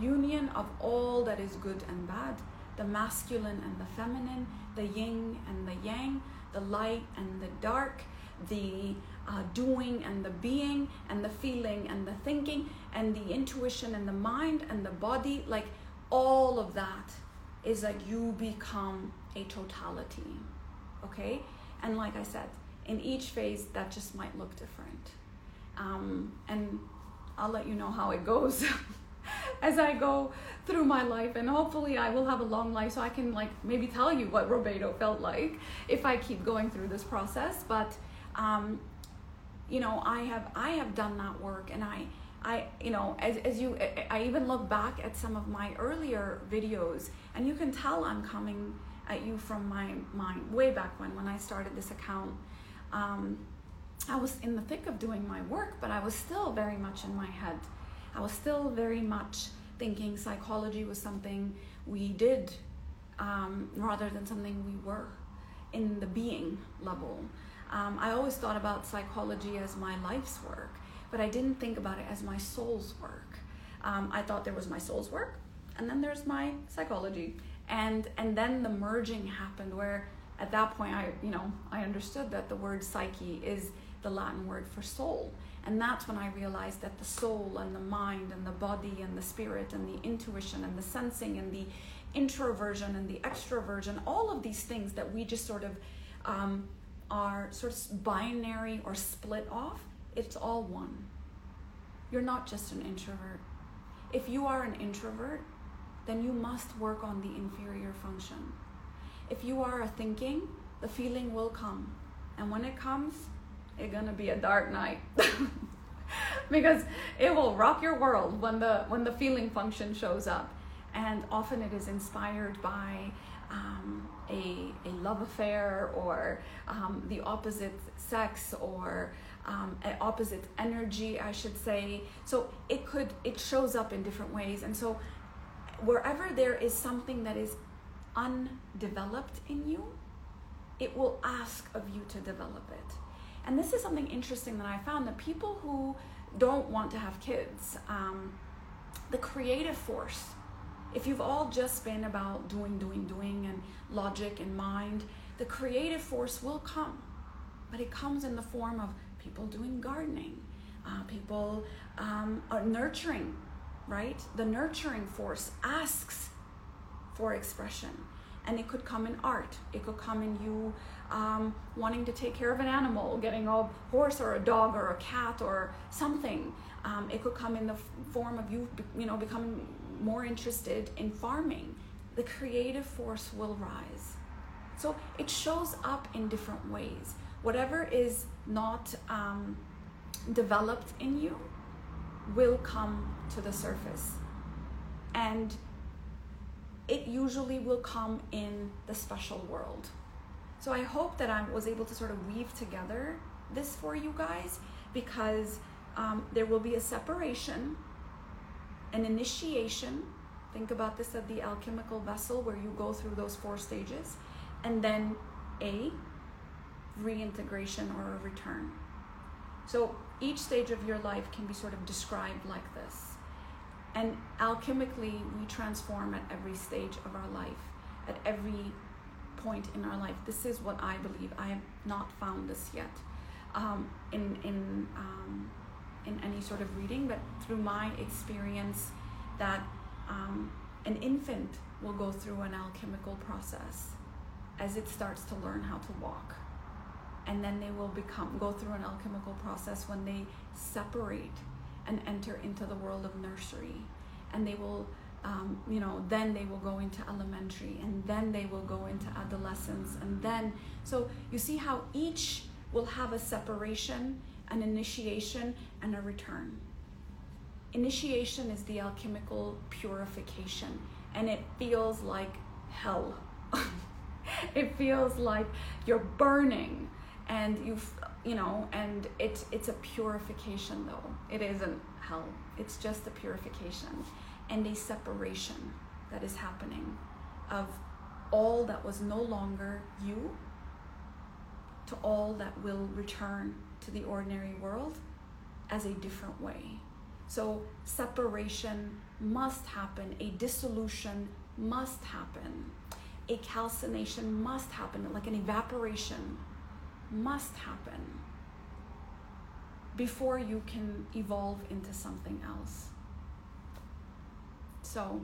union of all that is good and bad, the masculine and the feminine, the yin and the yang, the light and the dark, the uh, doing and the being, and the feeling and the thinking, and the intuition and the mind and the body. Like all of that is that you become a totality. Okay? And like I said, in each phase, that just might look different. um, and I'll let you know how it goes as I go through my life, and hopefully I will have a long life, so I can like maybe tell you what Rubedo felt like if I keep going through this process. But um, you know, I have I have done that work, and I I, you know, as, as you, I even look back at some of my earlier videos, and you can tell I'm coming at you from my mind way back when, when I started this account. Um, I was in the thick of doing my work, but I was still very much in my head. I was still very much thinking psychology was something we did um, rather than something we were in the being level. Um, I always thought about psychology as my life's work but I didn't think about it as my soul's work. Um, I thought there was my soul's work, and then there's my psychology, and and then the merging happened where at that point I you know I understood that the word psyche is the Latin word for soul. And that's when I realized that the soul and the mind and the body and the spirit and the intuition and the sensing and the introversion and the extroversion, all of these things that we just sort of um, are sort of binary or split off, it's all one. You're not just an introvert. If you are an introvert, then you must work on the inferior function. If you are a thinking, the feeling will come. And when it comes, it's gonna be a dark night. because it will rock your world when the when the feeling function shows up. And often it is inspired by um, a, a love affair or um, the opposite sex or um, opposite energy, I should say. So it could, it shows up in different ways. And so wherever there is something that is undeveloped in you, it will ask of you to develop it. And this is something interesting that I found that people who don't want to have kids, um, the creative force, if you've all just been about doing, doing, doing, and logic and mind, the creative force will come. But it comes in the form of people doing gardening, uh, people um, are nurturing, right? The nurturing force asks for expression. And it could come in art. It could come in you um, wanting to take care of an animal, getting a horse or a dog or a cat or something. Um, it could come in the form of you, you know, becoming more interested in farming. The creative force will rise. So it shows up in different ways whatever is not um, developed in you will come to the surface. And it usually will come in the special world. So I hope that I was able to sort of weave together this for you guys because um, there will be a separation, an initiation. Think about this as the alchemical vessel where you go through those four stages, and then a reintegration or a return. So each stage of your life can be sort of described like this. And alchemically, we transform at every stage of our life, at every point in our life. This is what I believe. I have not found this yet um, in, in, um, in any sort of reading, but through my experience, that um, an infant will go through an alchemical process as it starts to learn how to walk and then they will become go through an alchemical process when they separate and enter into the world of nursery. And they will um, you know then they will go into elementary and then they will go into adolescence and then so you see how each will have a separation an initiation and a return. Initiation is the alchemical purification and it feels like hell. It feels like you're burning and you you know and it it's a purification though. It isn't hell. It's just a purification and a separation that is happening of all that was no longer you to all that will return to the ordinary world as a different way. So separation must happen. A dissolution must happen. A calcination must happen like an evaporation must happen before you can evolve into something else. So,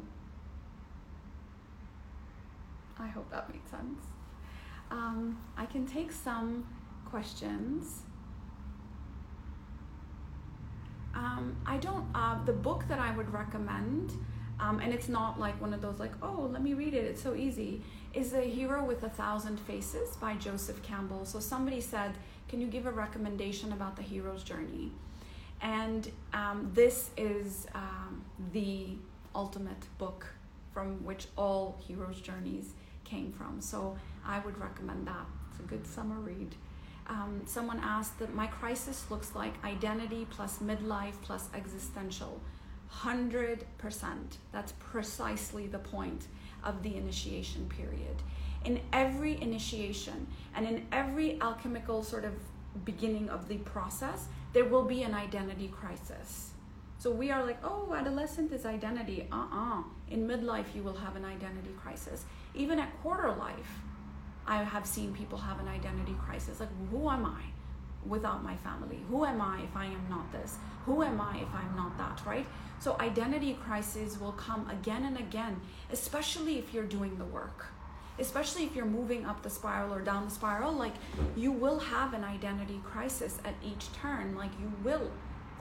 I hope that made sense. Um, I can take some questions. Um, I don't. Uh, the book that I would recommend, um, and it's not like one of those like, oh, let me read it. It's so easy. Is a hero with a thousand faces by Joseph Campbell. So somebody said, can you give a recommendation about the hero's journey? And um, this is um, the ultimate book from which all heroes' journeys came from. So I would recommend that. It's a good summer read. Um, someone asked that my crisis looks like identity plus midlife plus existential. 100%. That's precisely the point of the initiation period. In every initiation and in every alchemical sort of beginning of the process, there will be an identity crisis. So we are like, oh, adolescent is identity. Uh uh In midlife, you will have an identity crisis. Even at quarter life, I have seen people have an identity crisis. Like, who am I without my family? Who am I if I am not this? Who am I if I'm not that, right? So, identity crises will come again and again, especially if you're doing the work. Especially if you're moving up the spiral or down the spiral, like you will have an identity crisis at each turn. Like you will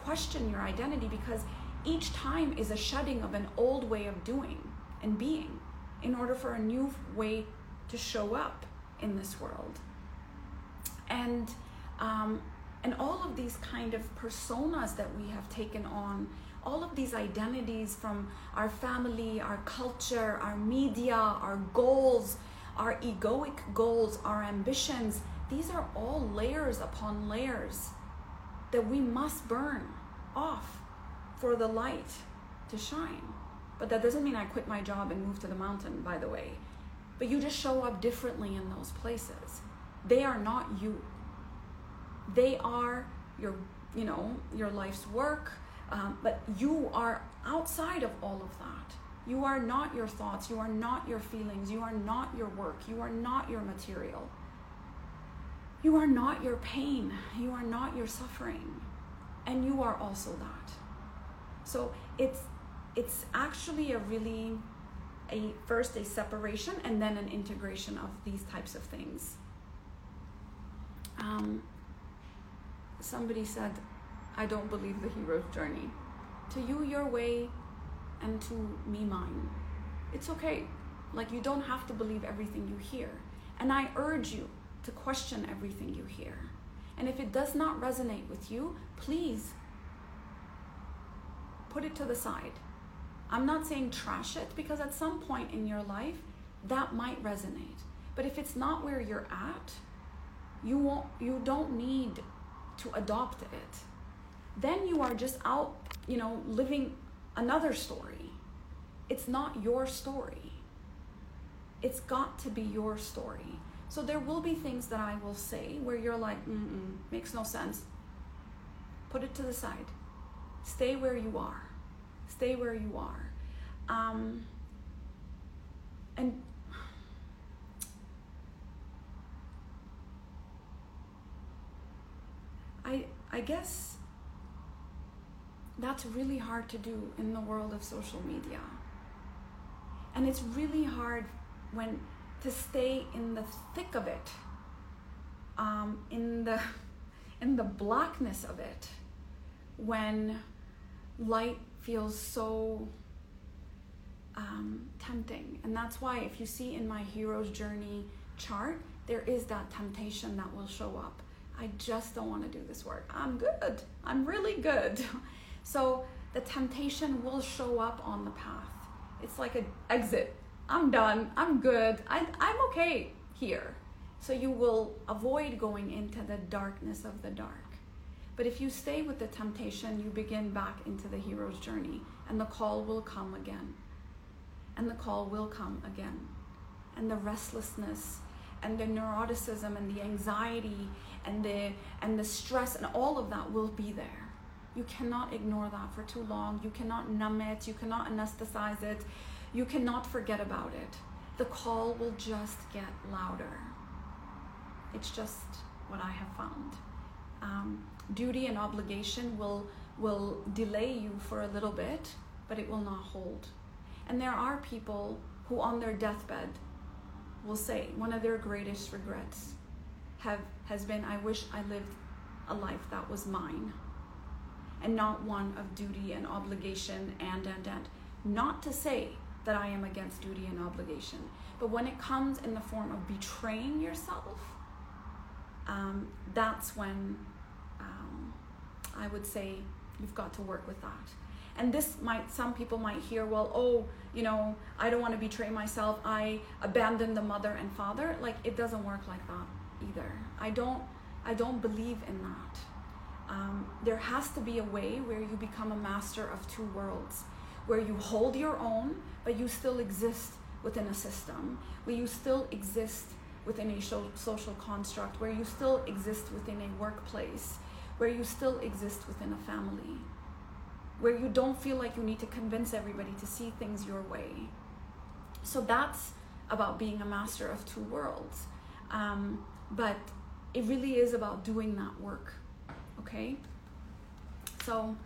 question your identity because each time is a shedding of an old way of doing and being in order for a new way to show up in this world. And um, and all of these kind of personas that we have taken on, all of these identities from our family, our culture, our media, our goals, our egoic goals, our ambitions, these are all layers upon layers that we must burn off for the light to shine. But that doesn't mean I quit my job and move to the mountain, by the way but you just show up differently in those places. They are not you. They are your, you know, your life's work, um, but you are outside of all of that. You are not your thoughts. You are not your feelings. You are not your work. You are not your material. You are not your pain. You are not your suffering. And you are also that. So it's it's actually a really a first a separation and then an integration of these types of things. Um, somebody said, I don't believe the hero's journey. To you, your way, and to me, mine. It's okay. Like, you don't have to believe everything you hear. And I urge you to question everything you hear. And if it does not resonate with you, please put it to the side I'm not saying trash it because at some point in your life that might resonate. But if it's not where you're at, you won't you don't need to adopt it. Then you are just out, you know, living another story. It's not your story. It's got to be your story. So there will be things that I will say where you're like, mm makes no sense. Put it to the side. Stay where you are stay where you are. Um, and I, I guess that's really hard to do in the world of social media. And it's really hard when to stay in the thick of it, um, in the in the blackness of it, when light feels so um, tempting. And that's why, if you see in my hero's journey chart, there is that temptation that will show up. I just don't want to do this work. I'm good. I'm really good. So the temptation will show up on the path. It's like an exit. I'm done. I'm good. I, I'm okay here. So you will avoid going into the darkness of the dark. But if you stay with the temptation, you begin back into the hero's journey, and the call will come again. And the call will come again. And the restlessness and the neuroticism and the anxiety and the and the stress and all of that will be there. You cannot ignore that for too long. You cannot numb it. You cannot anesthetize it. You cannot forget about it. The call will just get louder. It's just what I have found. Um, duty and obligation will will delay you for a little bit, but it will not hold. And there are people who on their deathbed will say one of their greatest regrets have has been I wish I lived a life that was mine. And not one of duty and obligation and and and. Not to say that I am against duty and obligation, but when it comes in the form of betraying yourself, um, that's when um, I would say you've got to work with that. And this might, some people might hear, well, oh, you know, I don't want to betray myself. I abandon the mother and father. Like it doesn't work like that either. I don't, I don't believe in that. Um, there has to be a way where you become a master of two worlds, where you hold your own, but you still exist within a system, where you still exist within a social construct, where you still exist within a workplace, where you still exist within a family, where you don't feel like you need to convince everybody to see things your way. So that's about being a master of two worlds. Um, but it really is about doing that work, okay? So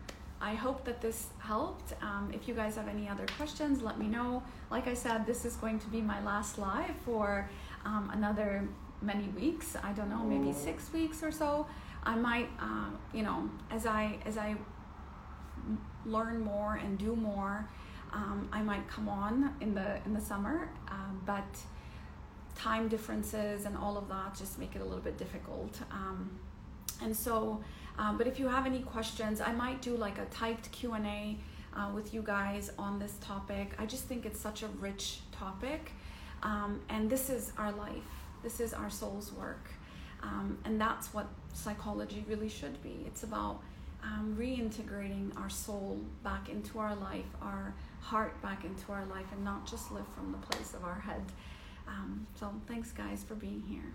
I hope that this helped. Um, if you guys have any other questions, let me know. Like I said, this is going to be my last live for um, another many weeks. I don't know, maybe six weeks or so. I might, uh, you know, as I as I learn more and do more, um, I might come on in the in the summer. Um, but time differences and all of that just make it a little bit difficult. Um, and so, um, but if you have any questions, I might do like a typed Q and A uh, with you guys on this topic. I just think it's such a rich topic um, and this is our life, this is our soul's work. Um, and that's what psychology really should be. It's about um, reintegrating our soul back into our life, our heart back into our life, and not just live from the place of our head. Um, so, thanks, guys, for being here.